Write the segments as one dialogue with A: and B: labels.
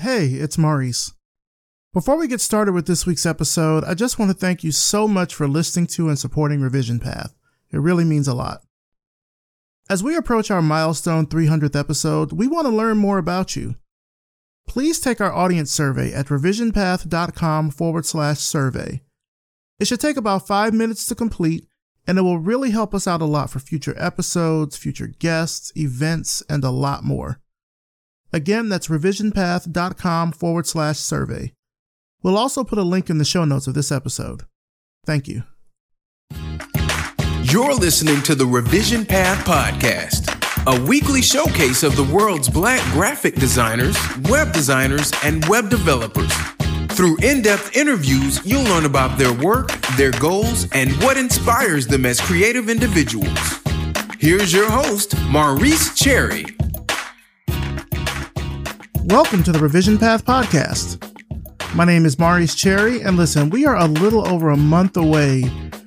A: Hey, it's Maurice. Before we get started with this week's episode, I just want to thank you so much for listening to and supporting Revision Path. It really means a lot. As we approach our milestone 300th episode, we want to learn more about you. Please take our audience survey at revisionpath.com forward slash survey. It should take about five minutes to complete, and it will really help us out a lot for future episodes, future guests, events, and a lot more. Again, that's revisionpath.com forward slash survey. We'll also put a link in the show notes of this episode. Thank you.
B: You're listening to the Revision Path Podcast, a weekly showcase of the world's black graphic designers, web designers, and web developers. Through in depth interviews, you'll learn about their work, their goals, and what inspires them as creative individuals. Here's your host, Maurice Cherry.
A: Welcome to the Revision Path Podcast. My name is Maurice Cherry, and listen, we are a little over a month away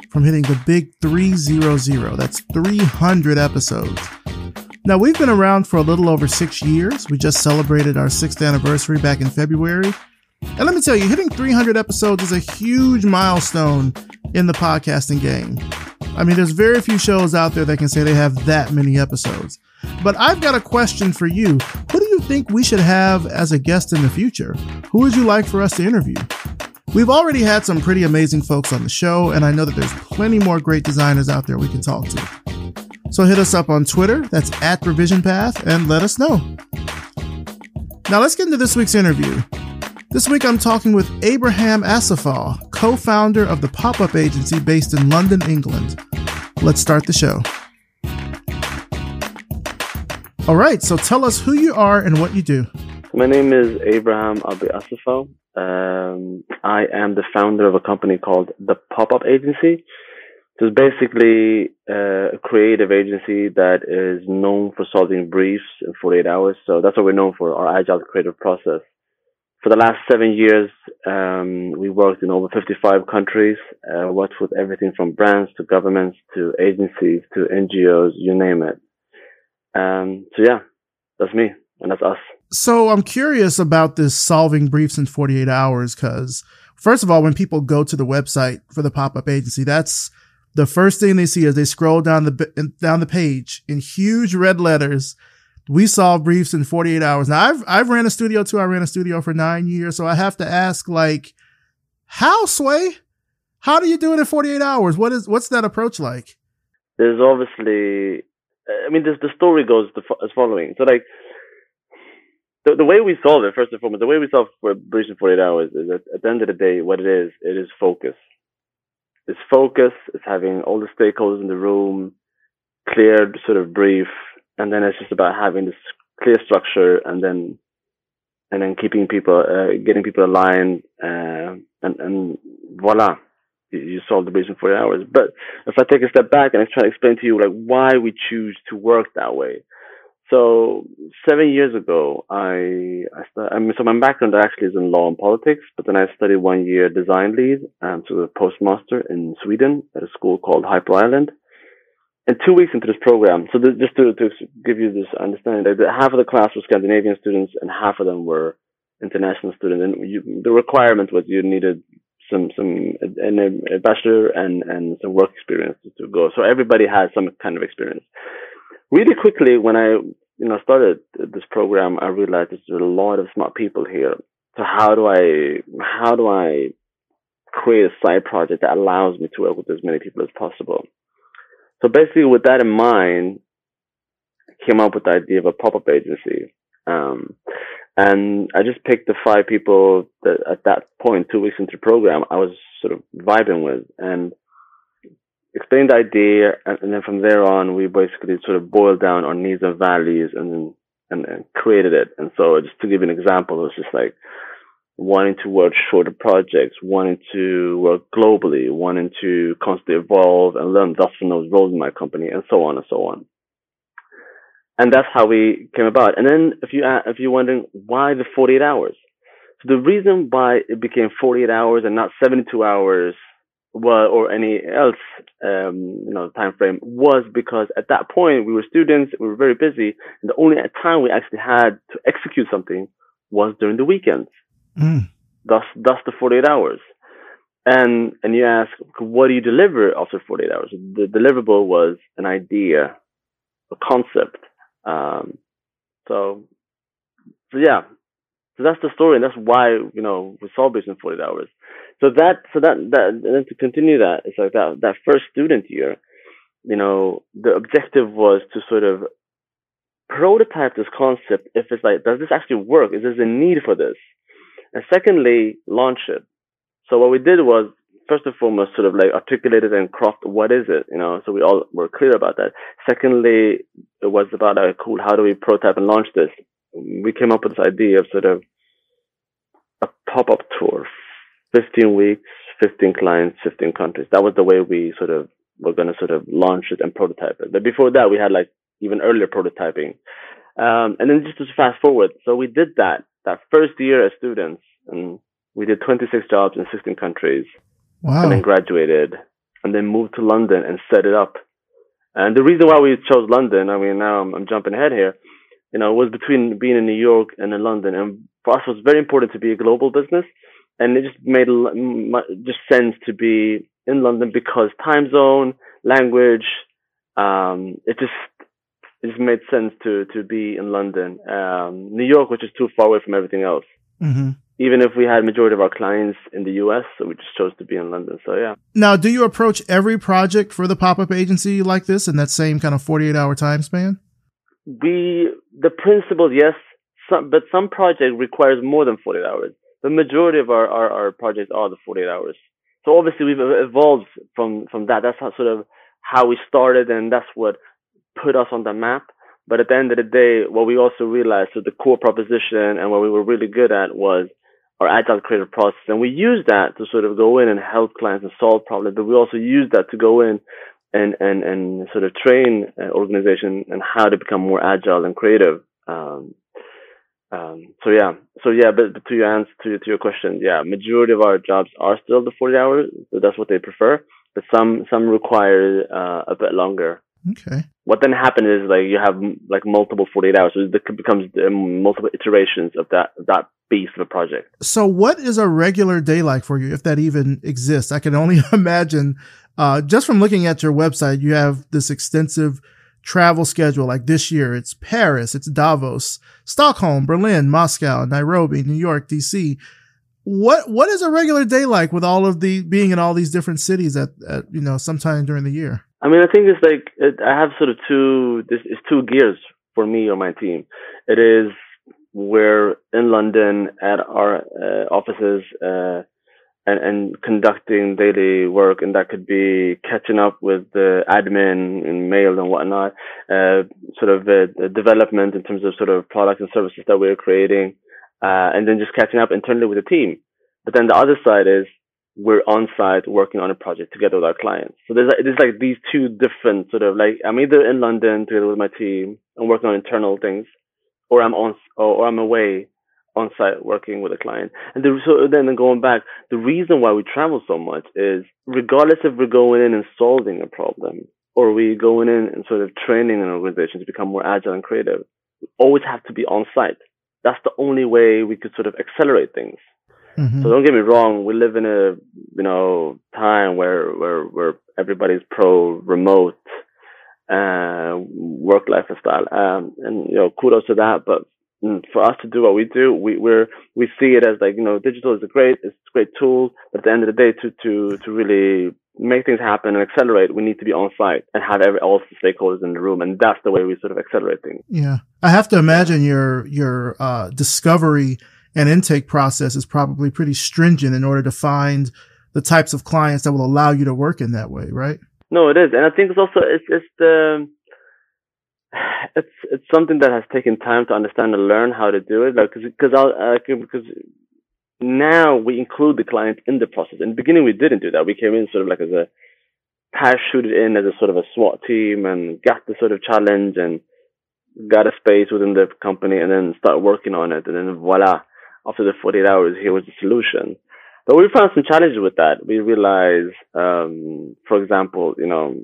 A: from hitting the big 300. That's 300 episodes. Now, we've been around for a little over six years. We just celebrated our sixth anniversary back in February. And let me tell you, hitting 300 episodes is a huge milestone in the podcasting game. I mean, there's very few shows out there that can say they have that many episodes. But I've got a question for you. Who you think we should have as a guest in the future? Who would you like for us to interview? We've already had some pretty amazing folks on the show, and I know that there's plenty more great designers out there we can talk to. So hit us up on Twitter, that's at Revision Path, and let us know. Now let's get into this week's interview. This week I'm talking with Abraham Asefaw, co founder of the pop up agency based in London, England. Let's start the show. All right, so tell us who you are and what you do.
C: My name is Abraham Abbi Asefaw. Um, I am the founder of a company called the Pop Up Agency. It's basically uh, a creative agency that is known for solving briefs in 48 hours. So that's what we're known for, our agile creative process. For the last seven years, um, we worked in over 55 countries, uh, worked with everything from brands to governments to agencies to NGOs, you name it. Um, so yeah, that's me and that's us.
A: So I'm curious about this solving briefs in 48 hours because first of all, when people go to the website for the pop-up agency, that's the first thing they see as they scroll down the down the page in huge red letters. We solve briefs in 48 hours. Now I've I've ran a studio too. I ran a studio for nine years, so I have to ask like, how sway? How do you do it in 48 hours? What is what's that approach like?
C: There's obviously I mean, this, the story goes as following. So, like, the, the way we solve it, first and foremost, the way we solve for Breach in 48 hours is that at the end of the day, what it is, it is focus. It's focus, it's having all the stakeholders in the room, clear sort of brief, and then it's just about having this clear structure and then and then keeping people, uh, getting people aligned, uh, and, and voila, you solve the breach in 40 hours. But if I take a step back and I try to explain to you like why we choose to work that way. So seven years ago, I, I, start, I mean, so my background actually is in law and politics, but then I studied one year design lead, um, so a postmaster in Sweden at a school called Hyper Island. And two weeks into this program, so this, just to, to give you this understanding, that half of the class were Scandinavian students and half of them were international students. And you, the requirement was you needed some some and a, bachelor and and some work experience to go. So everybody has some kind of experience. Really quickly, when I you know started this program, I realized there's a lot of smart people here. So how do I how do I create a side project that allows me to work with as many people as possible? So basically, with that in mind, I came up with the idea of a pop up agency. Um, and I just picked the five people that at that point, two weeks into the program, I was sort of vibing with and explained the idea. And, then from there on, we basically sort of boiled down our needs and values and then and, and created it. And so just to give an example, it was just like wanting to work shorter projects, wanting to work globally, wanting to constantly evolve and learn thus from those roles in my company and so on and so on and that's how we came about. And then if you if you're wondering why the 48 hours, so the reason why it became 48 hours and not 72 hours, well, or any else um, you know time frame was because at that point we were students, we were very busy, and the only time we actually had to execute something was during the weekends.
A: Mm.
C: Thus, thus the 48 hours. And and you ask, what do you deliver after 48 hours? The deliverable was an idea, a concept. Um, so, so yeah, so that's the story, and that's why you know we saw based in 48 hours. So that, so that, that, and then to continue that, it's like that that first student year, you know, the objective was to sort of prototype this concept. If it's like, does this actually work? Is there a need for this? And secondly, launch it. So what we did was first and foremost sort of like articulated and craft what is it, you know, so we all were clear about that. Secondly, it was about uh, cool, how do we prototype and launch this? We came up with this idea of sort of a pop-up tour, 15 weeks, 15 clients, 15 countries. That was the way we sort of were going to sort of launch it and prototype it. But before that, we had like even earlier prototyping. Um, and then just to fast forward, so we did that that first year as students, and we did 26 jobs in 16 countries,
A: Wow.
C: and then graduated, and then moved to London and set it up. And the reason why we chose London, I mean, now I'm, I'm jumping ahead here, you know, was between being in New York and in London, and for us, it was very important to be a global business, and it just made just sense to be in London because time zone, language, um, it just it just made sense to to be in London. Um, New York which is too far away from everything else.
A: hmm
C: Even if we had majority of our clients in the U.S., so we just chose to be in London. So yeah,
A: Now, do you approach every project for the pop up agency like this in that same kind of 48 hour time span?
C: we the principles yes, some, but some project requires more than 48 hours. The majority of our, our, our projects are the 48 hours. So obviously we've evolved from from that. That's how sort of how we started, and that's what put us on the map. But at the end of the day, what we also realized, so the core proposition and what we were really good at was our agile creative process. And we use that to sort of go in and help clients and solve problems, but we also use that to go in and, and, and sort of train an organization and how to become more agile and creative. Um, um, so yeah, so yeah, but, but to your answer to, to your question, yeah, majority of our jobs are still the 40 hours. So that's what they prefer, but some, some require, uh, a bit longer
A: Okay.
C: what then happens is like you have like multiple 48 hours so it becomes um, multiple iterations of that that beast of a project
A: So, what is a regular day like for you, if that even exists? I can only imagine, uh, just from looking at your website, you have this extensive travel schedule. Like this year, it's Paris, it's Davos, Stockholm, Berlin, Moscow, Nairobi, New York, DC. What what is a regular day like with all of the being in all these different cities at, at you know sometime during the year?
C: I mean i think it's like it, i have sort of two this is two gears for me or my team it is we're in london at our uh, offices uh, and, and conducting daily work, and that could be catching up with the admin and mail and whatnot, uh, sort of uh, development in terms of sort of products and services that we're creating, uh, and then just catching up internally with the team. But then the other side is we're on site working on a project together with our clients. So there's like, there's like these two different sort of like I'm either in London together with my team and working on internal things, or I'm on or, or I'm away on site working with a client. And the, so then going back, the reason why we travel so much is regardless if we're going in and solving a problem or we going in and sort of training an organization to become more agile and creative, we always have to be on site. That's the only way we could sort of accelerate things.
A: Mhm.
C: So don't get me wrong, we live in a you know time where where where everybody's pro remote uh work life style. Um and you know kudos to that. But mm, for us to do what we do, we we're we see it as like, you know, digital is a great it's a great tool, but at the end of the day to to to really make things happen and accelerate, we need to be on site and have every all the stakeholders in the room and that's the way we sort of accelerate things.
A: Yeah. I have to imagine your, your, uh, discovery and intake process is probably pretty stringent in order to find the types of clients that will allow you to work in that way, right?
C: No, it is, and I think it's also it's it's the it's it's something that has taken time to understand and learn how to do it. Like because uh, because now we include the client in the process. In the beginning, we didn't do that. We came in sort of like as a parachuted in as a sort of a SWAT team and got the sort of challenge and got a space within the company and then start working on it. And then voila, after the 48 hours, here was the solution. But we found some challenges with that. We realized, um, for example, you know,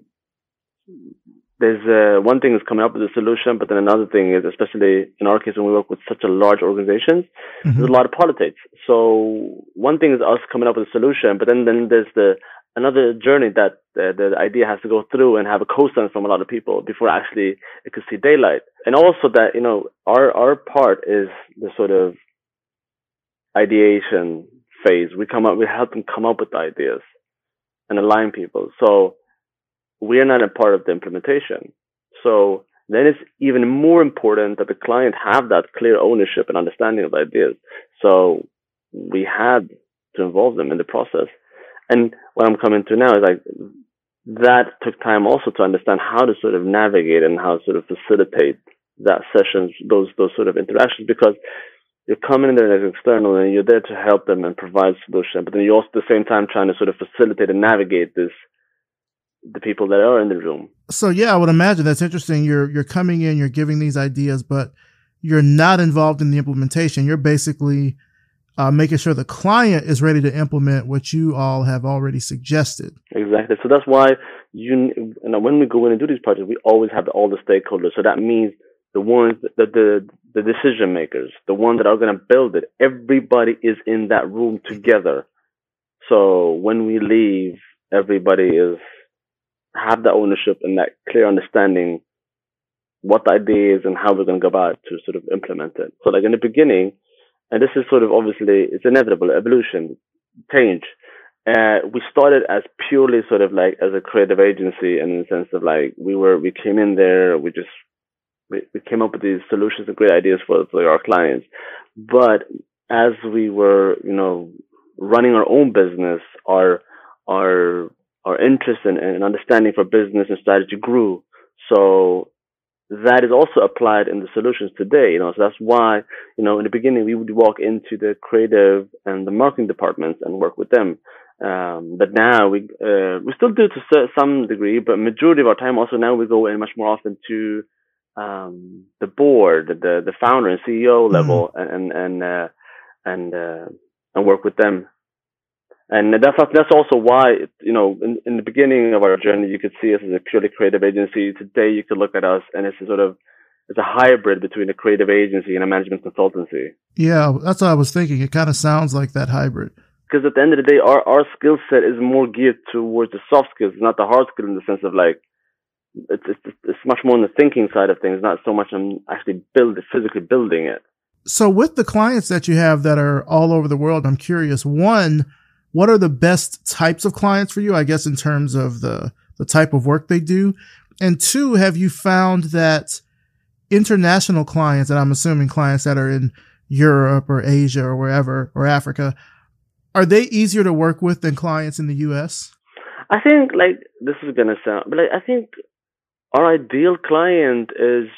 C: there's uh, one thing is coming up with a solution, but then another thing is, especially in our case, when we work with such a large organization, mm-hmm. there's a lot of politics. So one thing is us coming up with a solution, but then then there's the another journey that uh, the idea has to go through and have a co-sign from a lot of people before actually it could see daylight. And also that you know our our part is the sort of ideation phase. We come up, we help them come up with ideas and align people. So we are not a part of the implementation. So then it's even more important that the client have that clear ownership and understanding of ideas. So we had to involve them in the process. And what I'm coming to now is like that took time also to understand how to sort of navigate and how to sort of facilitate that sessions, those those sort of interactions, because you're coming in there as external and you're there to help them and provide solution, but then you're also at the same time trying to sort of facilitate and navigate this the people that are in the room.
A: So yeah, I would imagine that's interesting. You're you're coming in, you're giving these ideas, but you're not involved in the implementation. You're basically uh, making sure the client is ready to implement what you all have already suggested.
C: Exactly. So that's why you and when we go in and do these projects, we always have all the stakeholders. So that means the ones that the the decision makers, the ones that are going to build it. Everybody is in that room together. So when we leave, everybody is have that ownership and that clear understanding what the idea is and how we're going to go about to sort of implement it. So like in the beginning, and this is sort of obviously it's inevitable evolution, change. Uh, we started as purely sort of like as a creative agency, and in the sense of like we were we came in there, we just we, came up with these solutions and great ideas for for our clients. But as we were, you know, running our own business, our our our interest and, and understanding for business and strategy grew. So that is also applied in the solutions today. You know, so that's why you know in the beginning we would walk into the creative and the marketing departments and work with them. Um, but now we uh, we still do to some degree, but majority of our time also now we go in much more often to um, the board, the the founder and CEO mm-hmm. level, mm-hmm. and and uh, and uh, and work with them and that's that's also why you know in, in the beginning of our journey you could see us as a purely creative agency. Today you could look at us and it's a sort of it's a hybrid between a creative agency and a management consultancy.
A: Yeah, that's what I was thinking. It kind of sounds like that hybrid.
C: Because at the end of the day, our, our skill set is more geared towards the soft skills, not the hard skills in the sense of like it's, it's it's much more on the thinking side of things, not so much on actually build physically building it.
A: So with the clients that you have that are all over the world, I'm curious. One, what are the best types of clients for you? I guess in terms of the, the type of work they do. And two, have you found that international clients, and I'm assuming clients that are in Europe or Asia or wherever or Africa, are they easier to work with than clients in the US?
C: I think like this is gonna sound but like, I think our ideal client is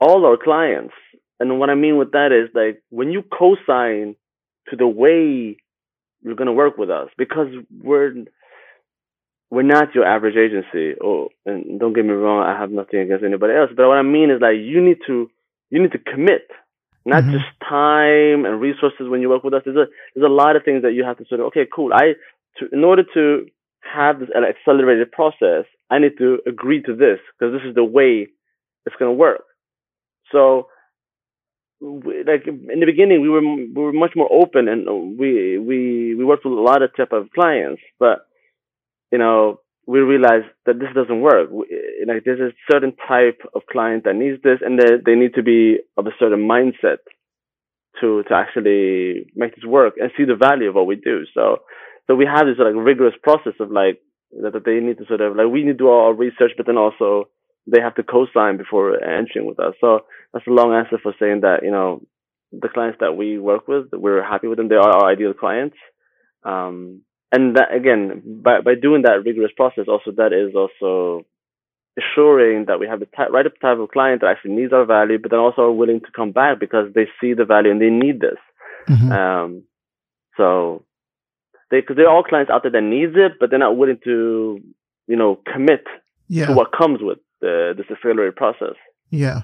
C: all our clients. And what I mean with that is like when you co-sign to the way you're going to work with us because we're we're not your average agency. Oh, and don't get me wrong, I have nothing against anybody else, but what I mean is like you need to you need to commit, not mm-hmm. just time and resources when you work with us. There's a there's a lot of things that you have to sort of okay, cool. I to in order to have this accelerated process, I need to agree to this because this is the way it's going to work. So like in the beginning we were we were much more open and we we we worked with a lot of type of clients but you know we realized that this doesn't work we, like there's a certain type of client that needs this and they they need to be of a certain mindset to to actually make this work and see the value of what we do so so we have this like rigorous process of like that they need to sort of like we need to do our research but then also they have to co-sign before entering with us. So that's a long answer for saying that, you know, the clients that we work with, we're happy with them. They are our ideal clients. Um, and that again, by, by doing that rigorous process, also that is also assuring that we have the type, right type of client that actually needs our value, but then also are willing to come back because they see the value and they need this. Mm-hmm. Um, so they, cause there are all clients out there that needs it, but they're not willing to, you know, commit yeah. to what comes with the this accelerated process.
A: Yeah,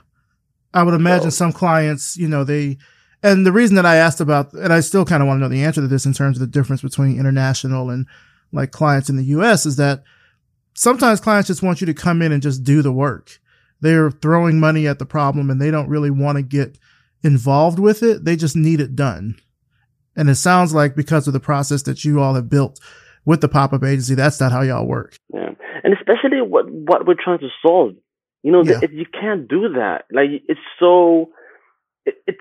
A: I would imagine so, some clients, you know, they. And the reason that I asked about, and I still kind of want to know the answer to this in terms of the difference between international and like clients in the U.S. is that sometimes clients just want you to come in and just do the work. They're throwing money at the problem and they don't really want to get involved with it. They just need it done. And it sounds like because of the process that you all have built with the pop up agency, that's not how y'all work.
C: Yeah. And especially what, what we're trying to solve. You know, yeah. the, you can't do that. Like, it's so, it, it's,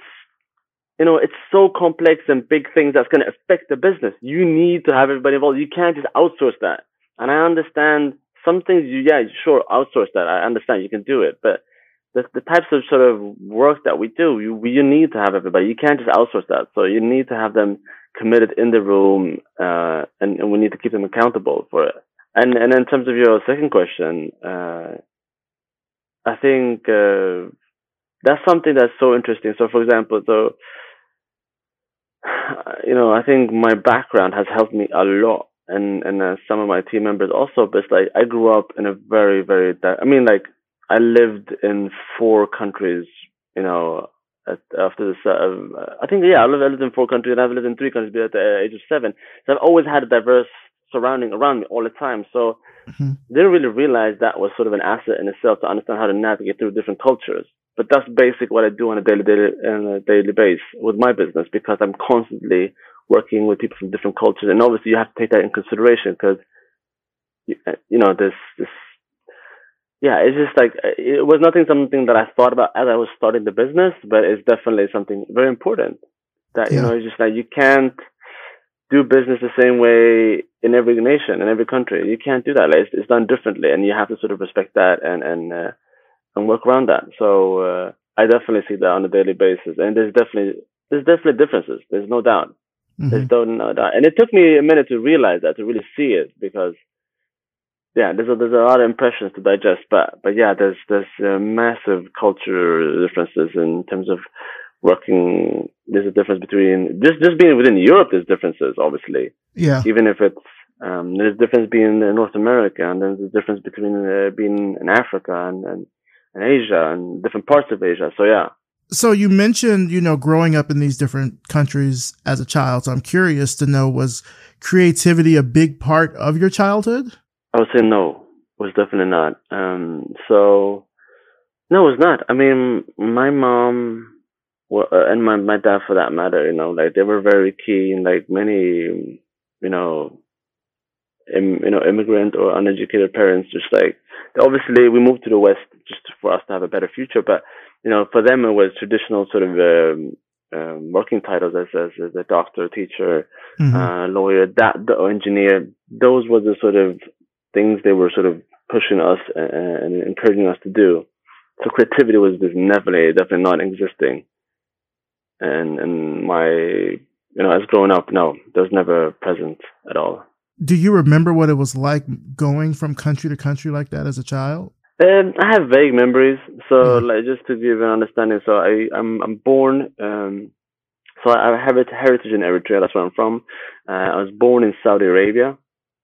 C: you know, it's so complex and big things that's going to affect the business. You need to have everybody involved. You can't just outsource that. And I understand some things you, yeah, sure, outsource that. I understand you can do it, but the, the types of sort of work that we do, you, you need to have everybody. You can't just outsource that. So you need to have them committed in the room, uh, and, and we need to keep them accountable for it. And, and in terms of your second question, uh, I think, uh, that's something that's so interesting. So, for example, so, you know, I think my background has helped me a lot and and uh, some of my team members also. But like I grew up in a very very I mean like I lived in four countries. You know, at, after this, uh, I think yeah, I lived, I lived in four countries and I've lived in three countries at the age of seven. So I've always had a diverse surrounding around me all the time. So mm-hmm. didn't really realize that was sort of an asset in itself to understand how to navigate through different cultures. But that's basic what I do on a daily daily on a daily basis with my business because I'm constantly working with people from different cultures, and obviously you have to take that in consideration because you know this this yeah it's just like it was nothing something that I thought about as I was starting the business, but it's definitely something very important that yeah. you know it's just like you can't do business the same way in every nation in every country. You can't do that. Like, it's, it's done differently, and you have to sort of respect that and and uh, and work around that. So uh, I definitely see that on a daily basis, and there's definitely there's definitely differences. There's no doubt. Mm-hmm. There's no doubt, and it took me a minute to realize that to really see it because yeah, there's a, there's a lot of impressions to digest, but but yeah, there's there's uh, massive culture differences in terms of working. There's a difference between just just being within Europe. There's differences, obviously.
A: Yeah.
C: Even if it's um, there's a difference being in North America, and then there's a difference between uh, being in Africa and, and and Asia and different parts of Asia. So yeah.
A: So you mentioned, you know, growing up in these different countries as a child. So I'm curious to know, was creativity a big part of your childhood?
C: I would say no, it was definitely not. Um, so no, it was not. I mean, my mom well, uh, and my, my dad for that matter, you know, like they were very keen, like many, you know, Im, you know, immigrant or uneducated parents, just like obviously we moved to the West just for us to have a better future, but you know, for them it was traditional sort of um, um, working titles as, as, as a doctor, teacher, mm-hmm. uh, lawyer, that the engineer. Those were the sort of things they were sort of pushing us and, encouraging us to do. So creativity was just definitely definitely not existing. And and my you know as growing up, no, that was never present at all.
A: Do you remember what it was like going from country to country like that as a child?
C: Um, I have vague memories. So, mm-hmm. like, just to give an understanding, so I, I'm, I'm born. Um, so I have a heritage in Eritrea. That's where I'm from. Uh, I was born in Saudi Arabia,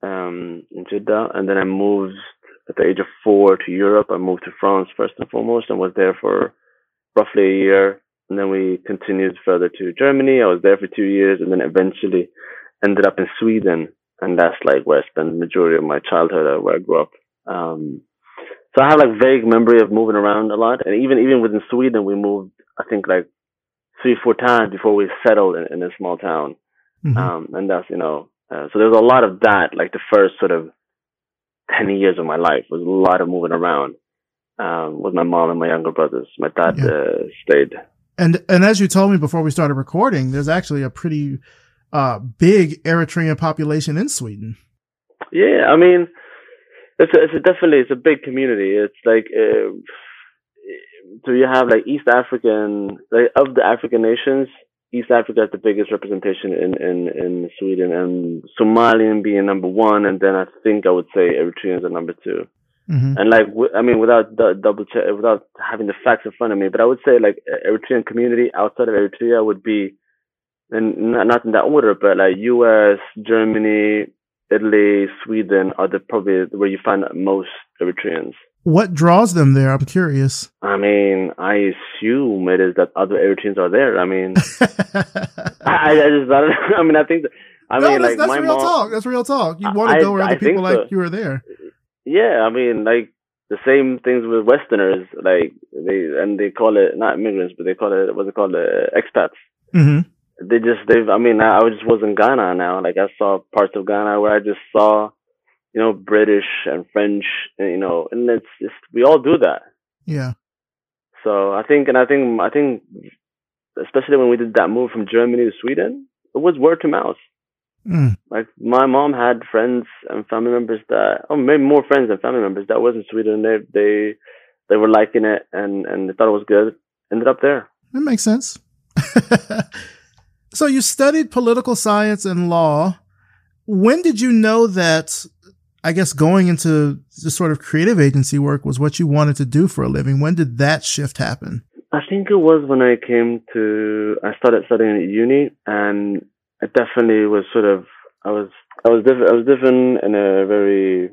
C: um, in Jeddah, and then I moved at the age of four to Europe. I moved to France first and foremost, and was there for roughly a year. And then we continued further to Germany. I was there for two years, and then eventually ended up in Sweden, and that's like where I spent the majority of my childhood, uh, where I grew up. Um, so I have like vague memory of moving around a lot, and even even within Sweden, we moved I think like three four times before we settled in, in a small town, mm-hmm. um, and that's you know uh, so there's a lot of that. Like the first sort of ten years of my life was a lot of moving around um, with my mom and my younger brothers. My dad yeah. uh, stayed.
A: And and as you told me before we started recording, there's actually a pretty uh, big Eritrean population in Sweden.
C: Yeah, I mean it's a, it's a definitely it's a big community. It's like uh, so you have like East African like of the African nations, East Africa is the biggest representation in in in Sweden, and Somalian being number one, and then I think I would say Eritreans are number 2 mm-hmm. And like I mean, without double check, without having the facts in front of me, but I would say like Eritrean community outside of Eritrea would be, and not in that order, but like U.S., Germany, Italy, Sweden are the probably where you find most Eritreans.
A: What draws them there? I'm curious.
C: I mean, I assume it is that other Eritreans are there. I mean, I, I, just, I, I mean, I think, that, I
A: no,
C: mean,
A: that's,
C: like
A: that's real
C: mom,
A: talk. That's real talk. You want to go where other people like you are there.
C: yeah, I mean, like the same things with Westerners, like they and they call it not immigrants, but they call it what's it called, uh, expats.
A: Mm-hmm.
C: They just they've. I mean, I, I just was in Ghana now. Like I saw parts of Ghana where I just saw, you know, British and French, you know, and it's just we all do that.
A: Yeah.
C: So I think, and I think, I think, especially when we did that move from Germany to Sweden, it was word to mouth.
A: Mm.
C: Like my mom had friends and family members that, oh, maybe more friends than family members that was in Sweden. They they they were liking it and and they thought it was good. Ended up there.
A: That makes sense. so you studied political science and law. When did you know that? I guess going into the sort of creative agency work was what you wanted to do for a living. When did that shift happen?
C: I think it was when I came to I started studying at uni and I definitely was sort of I was I was diff- I was different in a very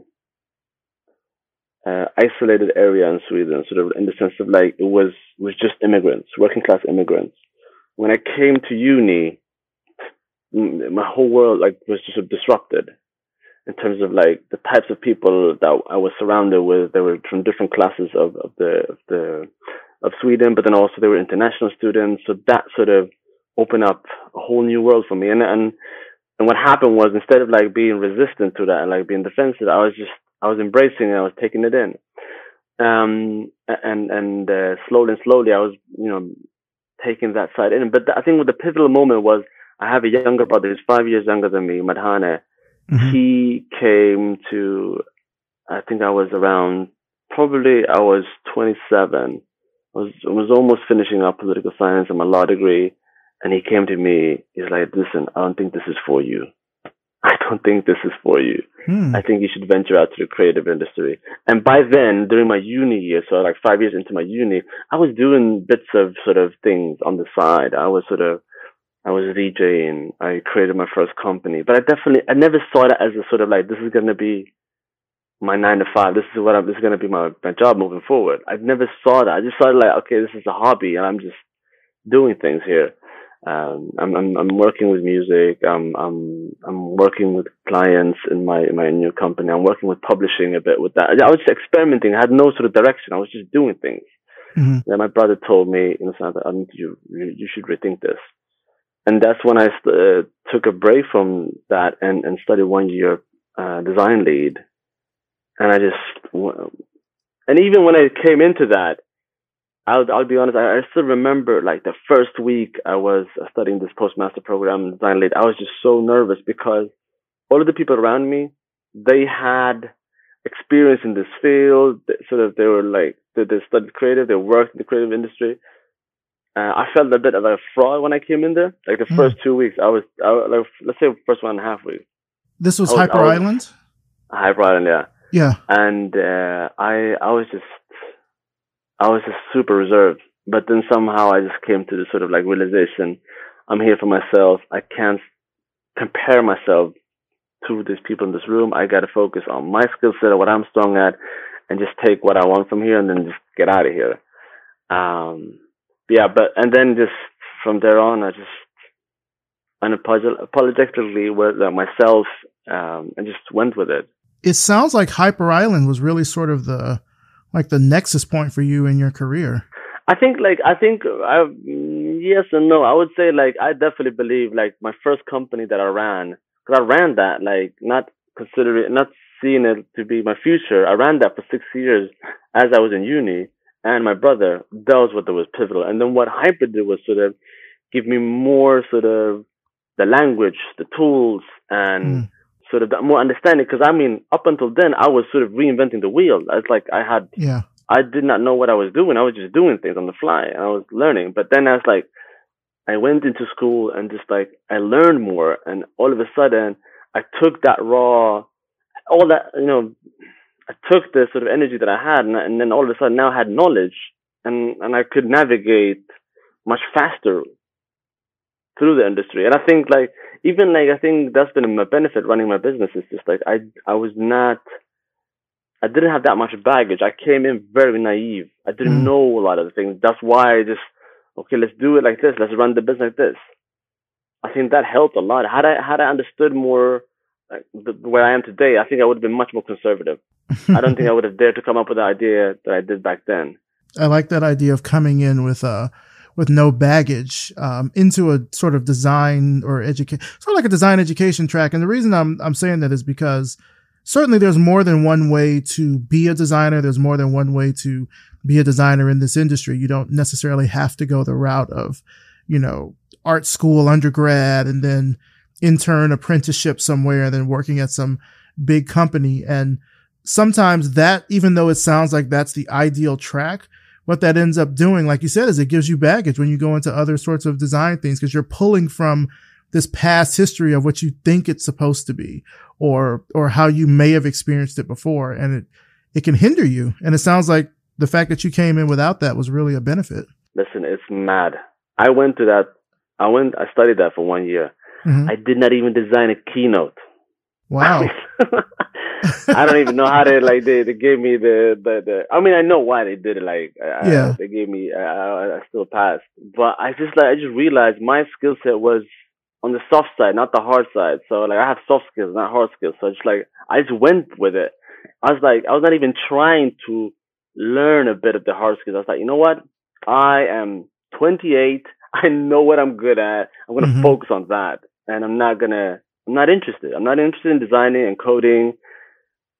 C: uh, isolated area in Sweden, sort of in the sense of like it was was just immigrants, working class immigrants. When I came to uni, my whole world like was just sort of disrupted in terms of like the types of people that I was surrounded with. They were from different classes of, of the of the of Sweden, but then also they were international students. So that sort of opened up a whole new world for me. And and and what happened was instead of like being resistant to that and like being defensive, I was just I was embracing it. I was taking it in. Um and and uh, slowly and slowly I was you know taking that side in. But I think the pivotal moment was I have a younger brother who's five years younger than me, Madhane. Mm-hmm. He came to I think I was around probably I was 27. I was I was almost finishing up political science and my law degree and he came to me. He's like, "Listen, I don't think this is for you. I don't think this is for you. Hmm. I think you should venture out to the creative industry." And by then, during my uni year, so like five years into my uni, I was doing bits of sort of things on the side. I was sort of I was DJing. I created my first company, but I definitely I never saw that as a sort of like this is going to be my nine to five. This is what I'm. This is going to be my my job moving forward. I never saw that. I just saw it like okay, this is a hobby, and I'm just doing things here um, I'm, I'm, I'm working with music. I'm, I'm, I'm working with clients in my, in my new company. I'm working with publishing a bit with that. I was just experimenting. I had no sort of direction. I was just doing things. Mm-hmm. Then my brother told me, you know, I need you, you should rethink this. And that's when I uh, took a break from that and, and studied one year, uh, design lead. And I just, and even when I came into that, I'll I'll be honest. I, I still remember like the first week I was studying this postmaster program design lead. I was just so nervous because all of the people around me they had experience in this field. Sort of they were like they, they studied creative. They worked in the creative industry. Uh, I felt a bit of a fraud when I came in there. Like the mm. first two weeks, I was, I, like let's say first one and a half weeks.
A: This was, was Hyper was, Island.
C: Hyper Island, yeah.
A: Yeah.
C: And uh, I I was just I was just super reserved. But then somehow I just came to the sort of like realization I'm here for myself. I can't compare myself to these people in this room. I got to focus on my skill set, what I'm strong at, and just take what I want from here and then just get out of here. Um, yeah, but, and then just from there on, I just unapologetically with uh, myself um, and just went with it.
A: It sounds like Hyper Island was really sort of the like the nexus point for you in your career?
C: I think like I think I yes and no. I would say like I definitely believe like my first company that I ran because I ran that like not considering not seeing it to be my future. I ran that for six years as I was in uni, and my brother. That was what was pivotal. And then what Hyper did was sort of give me more sort of the language, the tools, and mm sort of more understanding. Because I mean, up until then, I was sort of reinventing the wheel. It's like I had,
A: yeah,
C: I did not know what I was doing. I was just doing things on the fly, and I was learning. But then I was like, I went into school and just like I learned more, and all of a sudden, I took that raw, all that you know, I took the sort of energy that I had, and, and then all of a sudden now I had knowledge, and and I could navigate much faster through the industry. And I think like even like I think that's been my benefit running my business is just like I I was not I didn't have that much baggage. I came in very naive. I didn't mm. know a lot of the things. That's why I just okay, let's do it like this. Let's run the business like this. I think that helped a lot. Had I had I understood more like the, where I am today, I think I would have been much more conservative. I don't think I would have dared to come up with the idea that I did back then.
A: I like that idea of coming in with uh with no baggage um, into a sort of design or education, sort of like a design education track. And the reason I'm I'm saying that is because certainly there's more than one way to be a designer. There's more than one way to be a designer in this industry. You don't necessarily have to go the route of, you know, art school undergrad and then intern apprenticeship somewhere and then working at some big company. And sometimes that, even though it sounds like that's the ideal track, what that ends up doing, like you said, is it gives you baggage when you go into other sorts of design things because you're pulling from this past history of what you think it's supposed to be or, or how you may have experienced it before. And it, it can hinder you. And it sounds like the fact that you came in without that was really a benefit.
C: Listen, it's mad. I went to that. I went. I studied that for one year. Mm-hmm. I did not even design a keynote.
A: Wow.
C: I don't even know how they like they, they gave me the, the the I mean I know why they did it like yeah. they gave me I, I still passed. But I just like I just realized my skill set was on the soft side not the hard side. So like I have soft skills not hard skills. So just like I just went with it. I was like I was not even trying to learn a bit of the hard skills. I was like you know what? I am 28 I know what I'm good at. I'm gonna mm-hmm. focus on that and I'm not gonna I'm not interested I'm not interested in designing and coding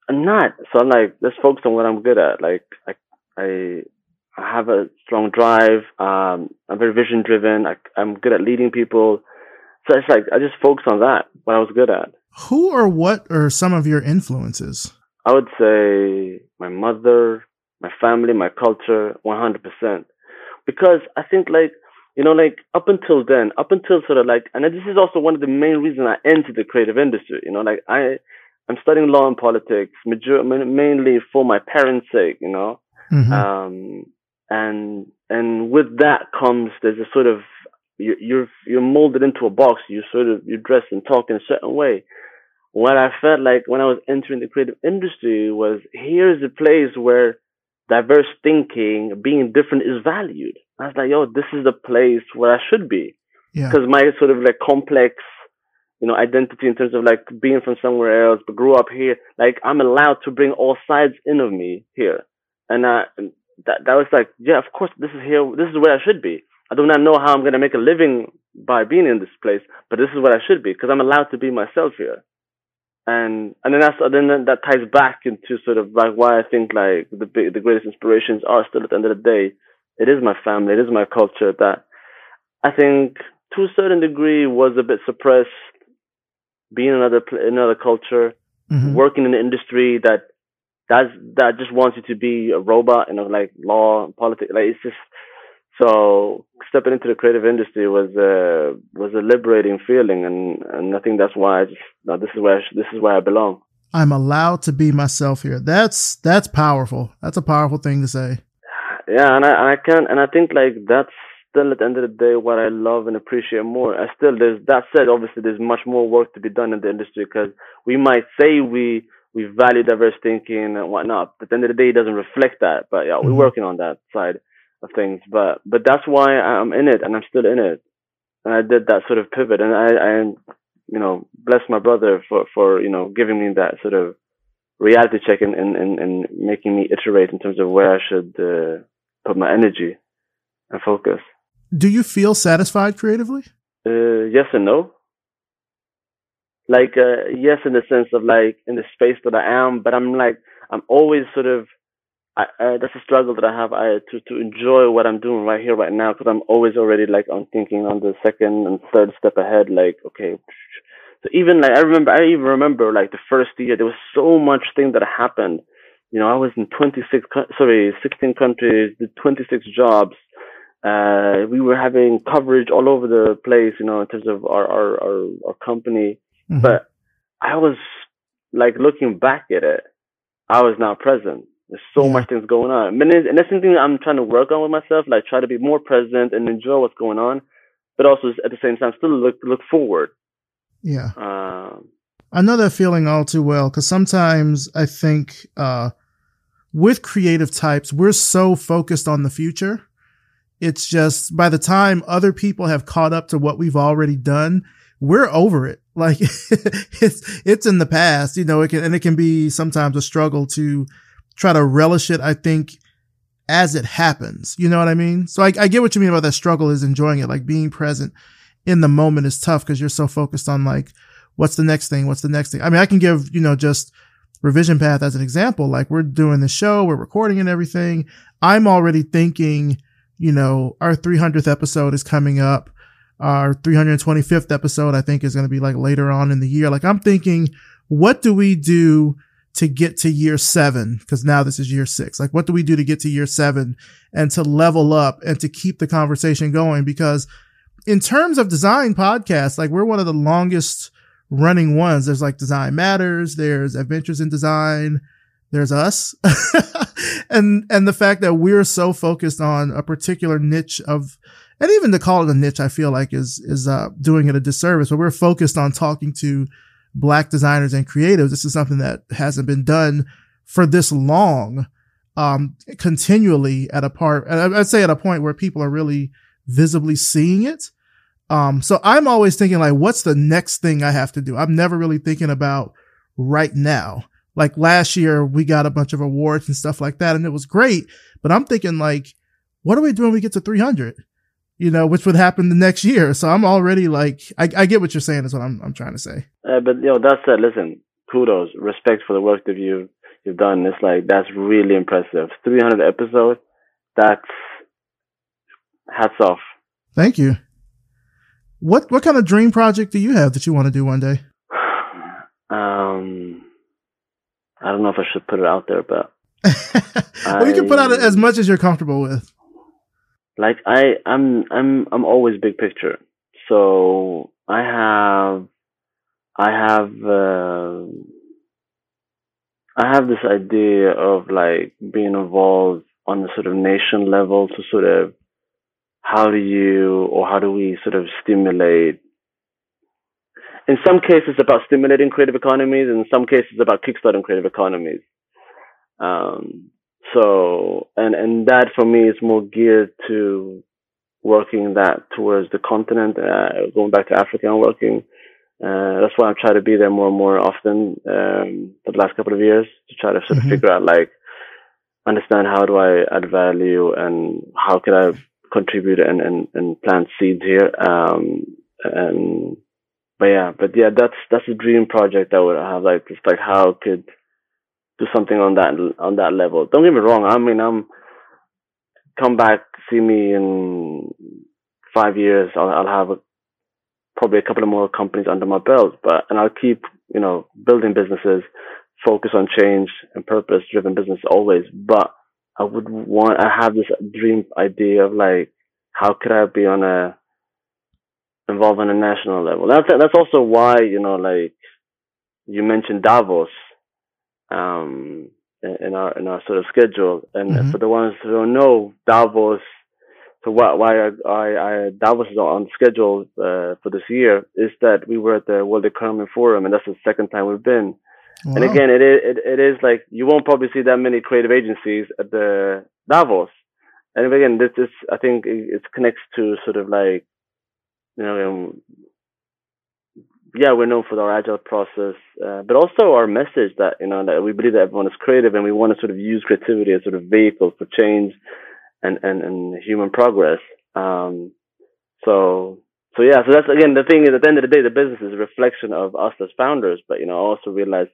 C: I'm not. So I'm like, let's focus on what I'm good at. Like, I, I, I have a strong drive. Um, I'm very vision driven. I, I'm good at leading people. So it's like, I just focus on that, what I was good at.
A: Who or what are some of your influences?
C: I would say my mother, my family, my culture, 100%. Because I think like, you know, like up until then, up until sort of like, and this is also one of the main reasons I entered the creative industry. You know, like I, I'm studying law and politics, major- mainly for my parents' sake, you know. Mm-hmm. Um, and and with that comes there's a sort of you, you're you're molded into a box. You sort of you dress and talk in a certain way. What I felt like when I was entering the creative industry was here's a place where diverse thinking, being different, is valued. I was like, yo, this is the place where I should be. Because yeah. my sort of like complex you know, identity in terms of like being from somewhere else, but grew up here. Like I'm allowed to bring all sides in of me here. And, I, that, that was like, yeah, of course, this is here. This is where I should be. I do not know how I'm going to make a living by being in this place, but this is what I should be because I'm allowed to be myself here. And, and then that's, then that ties back into sort of like why I think like the big, the greatest inspirations are still at the end of the day. It is my family. It is my culture that I think to a certain degree was a bit suppressed being in another another culture, mm-hmm. working in an industry that that's that just wants you to be a robot, you know, like law, politics. Like it's just so stepping into the creative industry was a was a liberating feeling, and and I think that's why I just no, this is where I, this is where I belong.
A: I'm allowed to be myself here. That's that's powerful. That's a powerful thing to say.
C: Yeah, and I and I can and I think like that's still at the end of the day what I love and appreciate more. I still there's that said, obviously there's much more work to be done in the industry because we might say we we value diverse thinking and whatnot, but at the end of the day it doesn't reflect that. But yeah, we're mm-hmm. working on that side of things. But but that's why I'm in it and I'm still in it. And I did that sort of pivot and I, I you know, bless my brother for, for, you know, giving me that sort of reality check and, and, and, and making me iterate in terms of where I should uh, put my energy and focus
A: do you feel satisfied creatively?
C: Uh, yes and no. Like, uh, yes, in the sense of like in the space that I am, but I'm like, I'm always sort of, I, uh, that's a struggle that I have I, to, to enjoy what I'm doing right here, right now, because I'm always already like, I'm thinking on the second and third step ahead, like, okay. So even like, I remember, I even remember like the first year, there was so much thing that happened. You know, I was in 26, sorry, 16 countries, did 26 jobs uh, we were having coverage all over the place, you know, in terms of our our our, our company. Mm-hmm. But I was like looking back at it, I was not present. There's so yeah. much things going on, and, and that's something I'm trying to work on with myself. Like try to be more present and enjoy what's going on, but also at the same time still look look forward.
A: Yeah. Um, I know that feeling all too well because sometimes I think uh, with creative types, we're so focused on the future it's just by the time other people have caught up to what we've already done, we're over it. Like it's it's in the past, you know. It can and it can be sometimes a struggle to try to relish it. I think as it happens, you know what I mean. So I, I get what you mean about that struggle is enjoying it, like being present in the moment is tough because you're so focused on like what's the next thing, what's the next thing. I mean, I can give you know just revision path as an example. Like we're doing the show, we're recording and everything. I'm already thinking, you know, our 300th episode is coming up. Our 325th episode, I think, is going to be like later on in the year. Like I'm thinking, what do we do to get to year seven? Cause now this is year six. Like what do we do to get to year seven and to level up and to keep the conversation going? Because in terms of design podcasts, like we're one of the longest running ones. There's like Design Matters, there's Adventures in Design, there's us. and and the fact that we're so focused on a particular niche of and even to call it a niche, I feel like is is uh, doing it a disservice. But we're focused on talking to black designers and creatives. This is something that hasn't been done for this long, um, continually at a part. I'd say at a point where people are really visibly seeing it. Um, so I'm always thinking like, what's the next thing I have to do? I'm never really thinking about right now. Like last year, we got a bunch of awards and stuff like that, and it was great. But I'm thinking like, what do we do when we get to 300? You know, which would happen the next year. So I'm already like, I, I get what you're saying. Is what I'm I'm trying to say.
C: Uh, but you know, that said, listen, kudos, respect for the work that you've you've done. It's like that's really impressive. 300 episodes. That's hats off.
A: Thank you. What what kind of dream project do you have that you want to do one day?
C: Um, I don't know if I should put it out there, but
A: well, I, you can put out as much as you're comfortable with.
C: Like I, I'm, I'm, I'm always big picture. So I have, I have, uh, I have this idea of like being involved on the sort of nation level to sort of how do you or how do we sort of stimulate in some cases about stimulating creative economies in some cases about kickstarting creative economies um, so and and that for me is more geared to working that towards the continent uh, going back to africa and working uh, that's why i'm trying to be there more and more often um, for the last couple of years to try to sort mm-hmm. of figure out like understand how do i add value and how can i contribute and, and, and plant seeds here. Um, and, but yeah, but yeah, that's, that's a dream project I would have. Like, just like how could do something on that, on that level. Don't get me wrong. I mean, I'm, come back, see me in five years. I'll, I'll have a, probably a couple of more companies under my belt, but, and I'll keep, you know, building businesses, focus on change and purpose driven business always. But I would want, I have this dream idea of like, how could I be on a, involved on a national level? That's, that's also why, you know, like, you mentioned Davos, um, in our, in our sort of schedule. And mm-hmm. for the ones who don't know, Davos, so why, why I, I, Davos is on schedule, uh, for this year is that we were at the World Economic Forum and that's the second time we've been. Wow. And again, it is it, it is like you won't probably see that many creative agencies at the Davos. And again, this is I think it, it connects to sort of like you know, um, yeah, we're known for our agile process, uh, but also our message that you know that we believe that everyone is creative and we want to sort of use creativity as sort of vehicle for change and and and human progress. Um, so so yeah, so that's again the thing is at the end of the day, the business is a reflection of us as founders. But you know, I also realize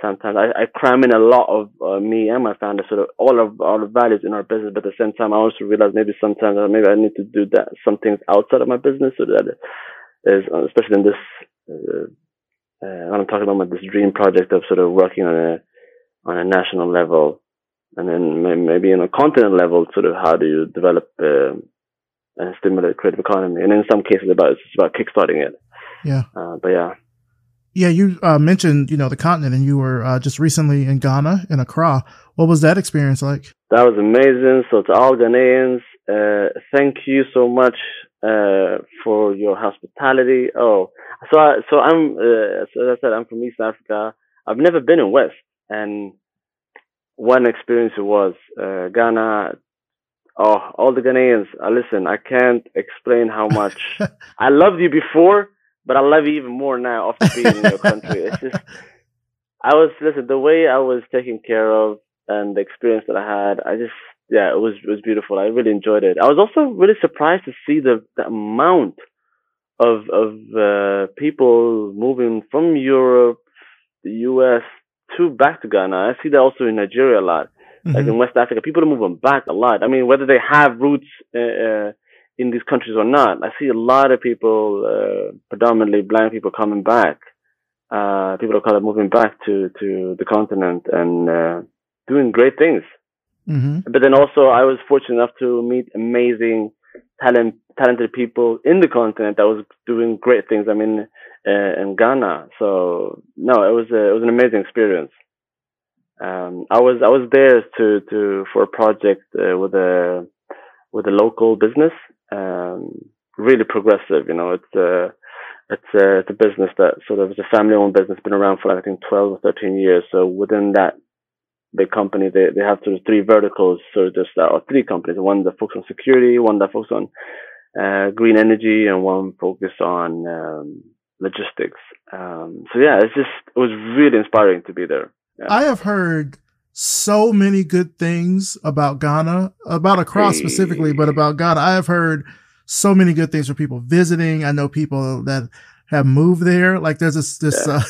C: sometimes I, I cram in a lot of uh, me and my founder sort of all of the values in our business but at the same time i also realize maybe sometimes uh, maybe i need to do that some things outside of my business so that is uh, especially in this uh, uh, i'm talking about this dream project of sort of working on a on a national level and then maybe on a continent level sort of how do you develop uh, and stimulate creative economy and in some cases about it's about kickstarting it
A: yeah
C: but yeah
A: yeah, you uh, mentioned you know the continent, and you were uh, just recently in Ghana in Accra. What was that experience like?
C: That was amazing. So to all Ghanaians, uh, thank you so much uh, for your hospitality. Oh, so I, so I'm uh, as I said, I'm from East Africa. I've never been in West, and one experience was uh, Ghana. Oh, all the Ghanaians. listen, I can't explain how much I loved you before but I love you even more now after being in your country. It's just, I was listen the way I was taken care of and the experience that I had. I just yeah, it was it was beautiful. I really enjoyed it. I was also really surprised to see the the amount of of uh, people moving from Europe, the U.S. to back to Ghana. I see that also in Nigeria a lot. Mm-hmm. Like in West Africa, people are moving back a lot. I mean, whether they have roots uh, uh, in these countries or not, I see a lot of people, uh, predominantly blind people, coming back. Uh, people are kind of moving back to to the continent and uh, doing great things. Mm-hmm. But then also, I was fortunate enough to meet amazing, talent, talented people in the continent that was doing great things. I mean, uh, in Ghana. So no, it was a, it was an amazing experience. Um, I was I was there to to for a project uh, with a with a local business. Um, really progressive, you know. It's a it's a it's a business that sort of is a family owned business, been around for like, I think twelve or thirteen years. So within that big company, they they have sort of three verticals. So there's uh, three companies. One that focuses on security, one that focuses on uh, green energy, and one focused on um, logistics. Um, so yeah, it's just it was really inspiring to be there. Yeah.
A: I have heard so many good things about Ghana, about Accra hey. specifically, but about Ghana. I have heard so many good things from people visiting. I know people that have moved there. Like there's this, this, yeah.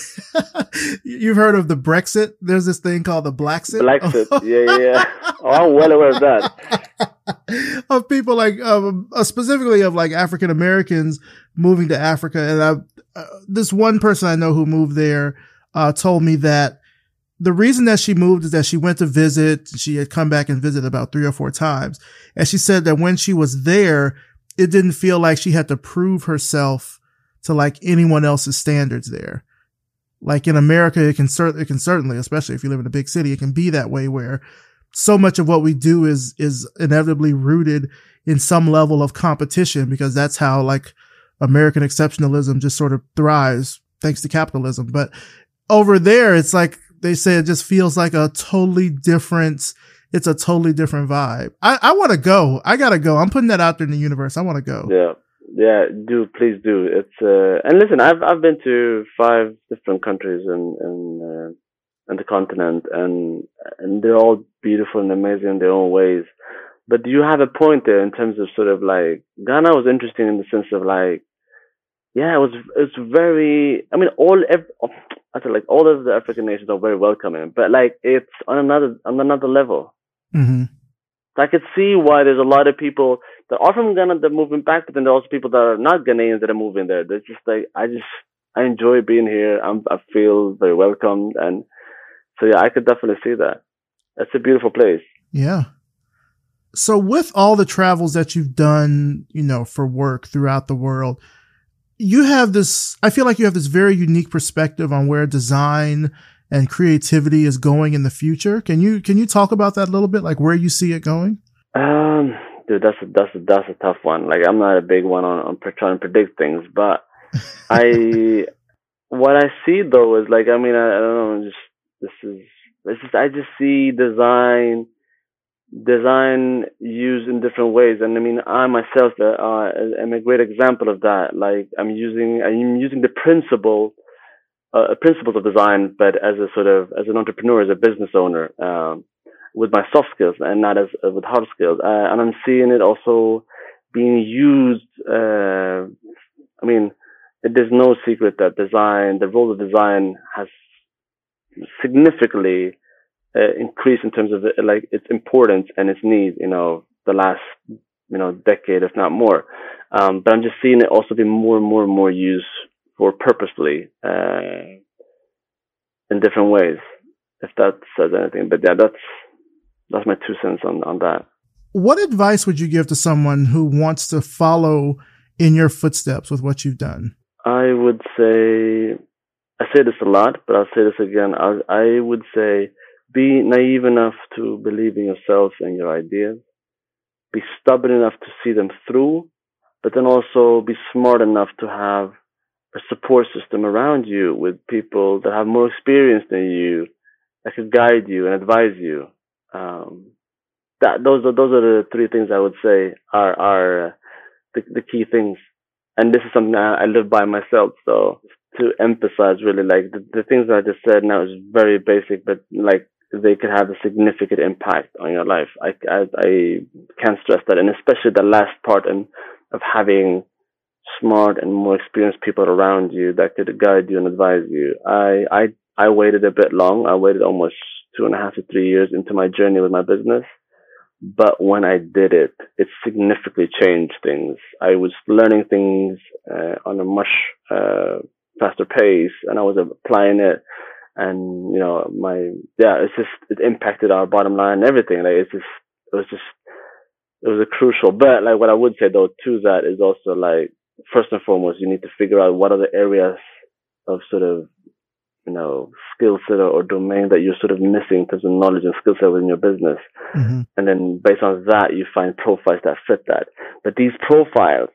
A: uh, you've heard of the Brexit. There's this thing called the Blaxit.
C: Blaxit. yeah, yeah, yeah. Oh, I'm well aware of that.
A: of people like, um, uh, specifically of like African Americans moving to Africa. And I, uh, this one person I know who moved there, uh, told me that the reason that she moved is that she went to visit. She had come back and visited about three or four times. And she said that when she was there, it didn't feel like she had to prove herself to like anyone else's standards there. Like in America, it can certainly, it can certainly, especially if you live in a big city, it can be that way where so much of what we do is, is inevitably rooted in some level of competition because that's how like American exceptionalism just sort of thrives thanks to capitalism. But over there, it's like they say it just feels like a totally different, it's a totally different vibe. I, I want to go. I gotta go. I'm putting that out there in the universe. I want to go.
C: Yeah. Yeah, do please do. It's uh, and listen, I've I've been to five different countries in in, uh, in the continent, and and they're all beautiful and amazing in their own ways. But you have a point there in terms of sort of like Ghana was interesting in the sense of like, yeah, it was it's very. I mean, all every, I feel like all of the African nations are very welcoming, but like it's on another on another level. Mm-hmm. I could see why there's a lot of people that are from Ghana that are moving back, but then there are also people that are not Ghanaians that are moving there. There's just like I just I enjoy being here. I'm, I feel very welcomed, and so yeah, I could definitely see that. It's a beautiful place.
A: Yeah. So with all the travels that you've done, you know, for work throughout the world, you have this. I feel like you have this very unique perspective on where design and creativity is going in the future. Can you can you talk about that a little bit, like where you see it going?
C: Um, dude, that's a, that's a, that's a tough one. Like I'm not a big one on, on trying to predict things, but I what I see though is like I mean I, I don't know just this is this is I just see design design used in different ways and I mean I myself uh, am a great example of that like I'm using I'm using the principle uh, principles of design but as a sort of as an entrepreneur as a business owner um, with my soft skills and not as uh, with hard skills. Uh, and I'm seeing it also being used. Uh, I mean, there's no secret that design, the role of design has significantly uh, increased in terms of like its importance and its need. You know, the last you know decade, if not more. Um, but I'm just seeing it also be more and more and more used for purposely uh, in different ways. If that says anything, but yeah, that's that's my two cents on, on that.
A: What advice would you give to someone who wants to follow in your footsteps with what you've done?
C: I would say, I say this a lot, but I'll say this again. I, I would say be naive enough to believe in yourself and your ideas. Be stubborn enough to see them through, but then also be smart enough to have a support system around you with people that have more experience than you that could guide you and advise you um, that those are those are the three things I would say are are the, the key things. and this is something I, live by myself. So to emphasize really like the, the things I just said now is very basic, but like they could have a significant impact on your life. I, I, I can't stress that. And especially the last part and of having smart and more experienced people around you that could guide you and advise you. I, I, I waited a bit long. I waited almost two and a half to three years into my journey with my business. But when I did it, it significantly changed things. I was learning things uh, on a much uh, faster pace and I was applying it and you know my yeah it's just it impacted our bottom line and everything like it's just it was just it was a crucial but like what i would say though to that is also like first and foremost you need to figure out what are the areas of sort of you know skill set or domain that you're sort of missing in terms of knowledge and skill set within your business mm-hmm. and then based on that you find profiles that fit that but these profiles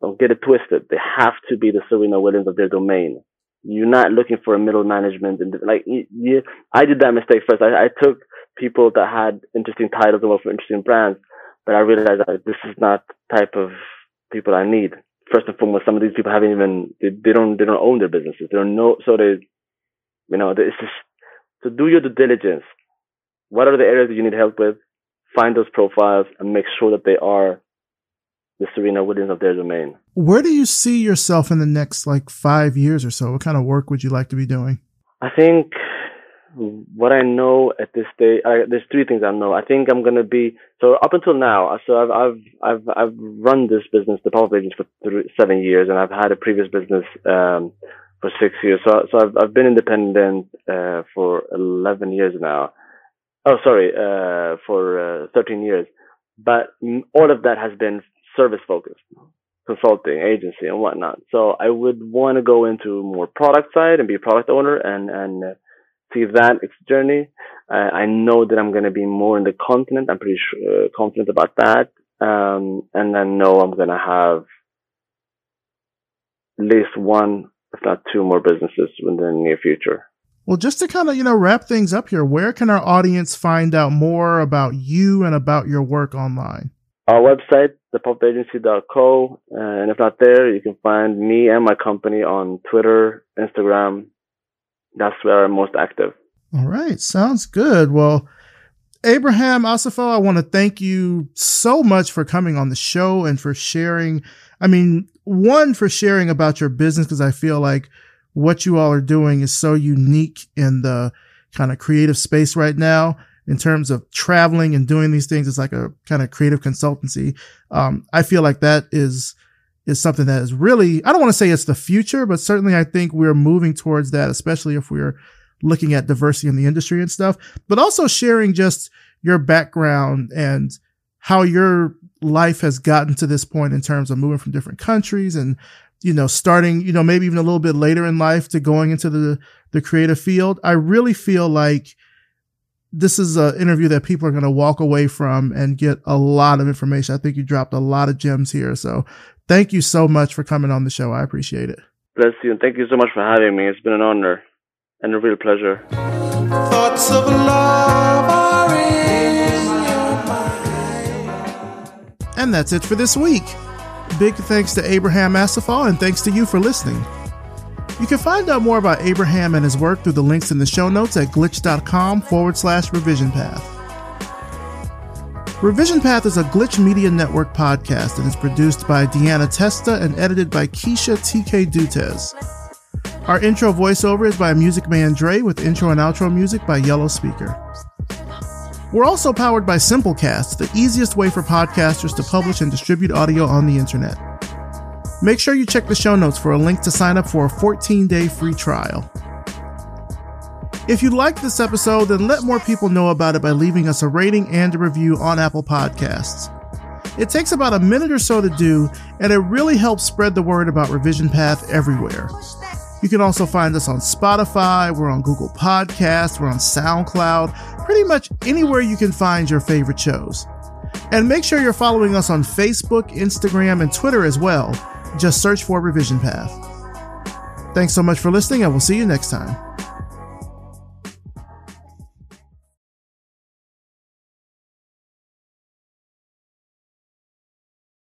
C: don't get it twisted they have to be the serena williams of their domain you're not looking for a middle management and like you, you I did that mistake first. I, I took people that had interesting titles and worked for interesting brands, but I realized that this is not the type of people I need. First and foremost, some of these people haven't even they, they don't they don't own their businesses. They don't know, so they, you know, it's just to do your due diligence. What are the areas that you need help with? Find those profiles and make sure that they are the Serena Williams of their domain.
A: Where do you see yourself in the next like five years or so? What kind of work would you like to be doing?
C: I think what I know at this stage, I, there's three things I know. I think I'm gonna be so up until now. So I've I've I've I've run this business, the Pop Agency, for three, seven years, and I've had a previous business um, for six years. So so I've I've been independent uh, for eleven years now. Oh, sorry, uh, for uh, thirteen years. But all of that has been service focused consulting agency and whatnot. So I would want to go into more product side and be a product owner and and uh, see that journey. I know that I'm going to be more in the continent. I'm pretty sure, uh, confident about that. Um, and I know I'm going to have at least one, if not two more businesses in the near future.
A: Well, just to kind of, you know, wrap things up here, where can our audience find out more about you and about your work online?
C: our website, thepopagency.co. Uh, and if not there, you can find me and my company on Twitter, Instagram. That's where I'm most active.
A: All right. Sounds good. Well, Abraham Asefaw, I want to thank you so much for coming on the show and for sharing. I mean, one, for sharing about your business, because I feel like what you all are doing is so unique in the kind of creative space right now in terms of traveling and doing these things. It's like a kind of creative consultancy. Um, I feel like that is, is something that is really, I don't want to say it's the future, but certainly I think we're moving towards that, especially if we're looking at diversity in the industry and stuff, but also sharing just your background and how your life has gotten to this point in terms of moving from different countries and you know starting you know maybe even a little bit later in life to going into the the creative field i really feel like this is an interview that people are going to walk away from and get a lot of information. I think you dropped a lot of gems here. So thank you so much for coming on the show. I appreciate it.
C: Bless you. And thank you so much for having me. It's been an honor and a real pleasure. Thoughts of love
A: And that's it for this week. Big thanks to Abraham Asefaw and thanks to you for listening. You can find out more about Abraham and his work through the links in the show notes at glitch.com forward slash revision path. Revision Path is a Glitch Media Network podcast and is produced by Deanna Testa and edited by Keisha TK Dutes. Our intro voiceover is by Music Man Dre with intro and outro music by Yellow Speaker. We're also powered by Simplecast, the easiest way for podcasters to publish and distribute audio on the internet. Make sure you check the show notes for a link to sign up for a 14 day free trial. If you like this episode, then let more people know about it by leaving us a rating and a review on Apple Podcasts. It takes about a minute or so to do, and it really helps spread the word about Revision Path everywhere. You can also find us on Spotify, we're on Google Podcasts, we're on SoundCloud, pretty much anywhere you can find your favorite shows. And make sure you're following us on Facebook, Instagram, and Twitter as well just search for Revision Path. Thanks so much for listening, and we'll see you next time.